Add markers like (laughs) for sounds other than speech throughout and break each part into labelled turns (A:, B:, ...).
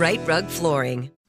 A: Rite Rug Flooring.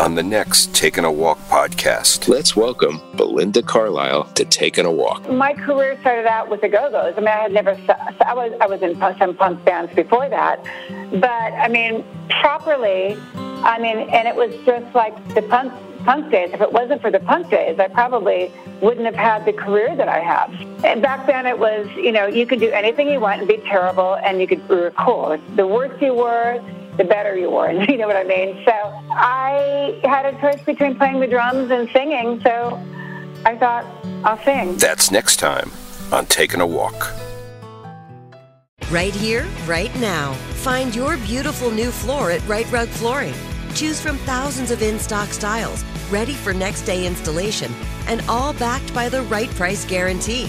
B: On the next Taking a Walk podcast, let's welcome Belinda Carlisle to Taking a Walk.
C: My career started out with the Go-Go's. I mean, I had never, I was, I was in some punk bands before that, but I mean, properly, I mean, and it was just like the punk punk days. If it wasn't for the punk days, I probably wouldn't have had the career that I have. And back then it was, you know, you could do anything you want and be terrible and you could you were cool. The worse you were, the better you were. (laughs) You know what I mean? So I had a choice between playing the drums and singing, so I thought I'll sing.
B: That's next time on Taking a Walk.
A: Right here, right now. Find your beautiful new floor at Rite Rug Flooring. Choose from thousands of in stock styles, ready for next day installation, and all backed by the right price guarantee.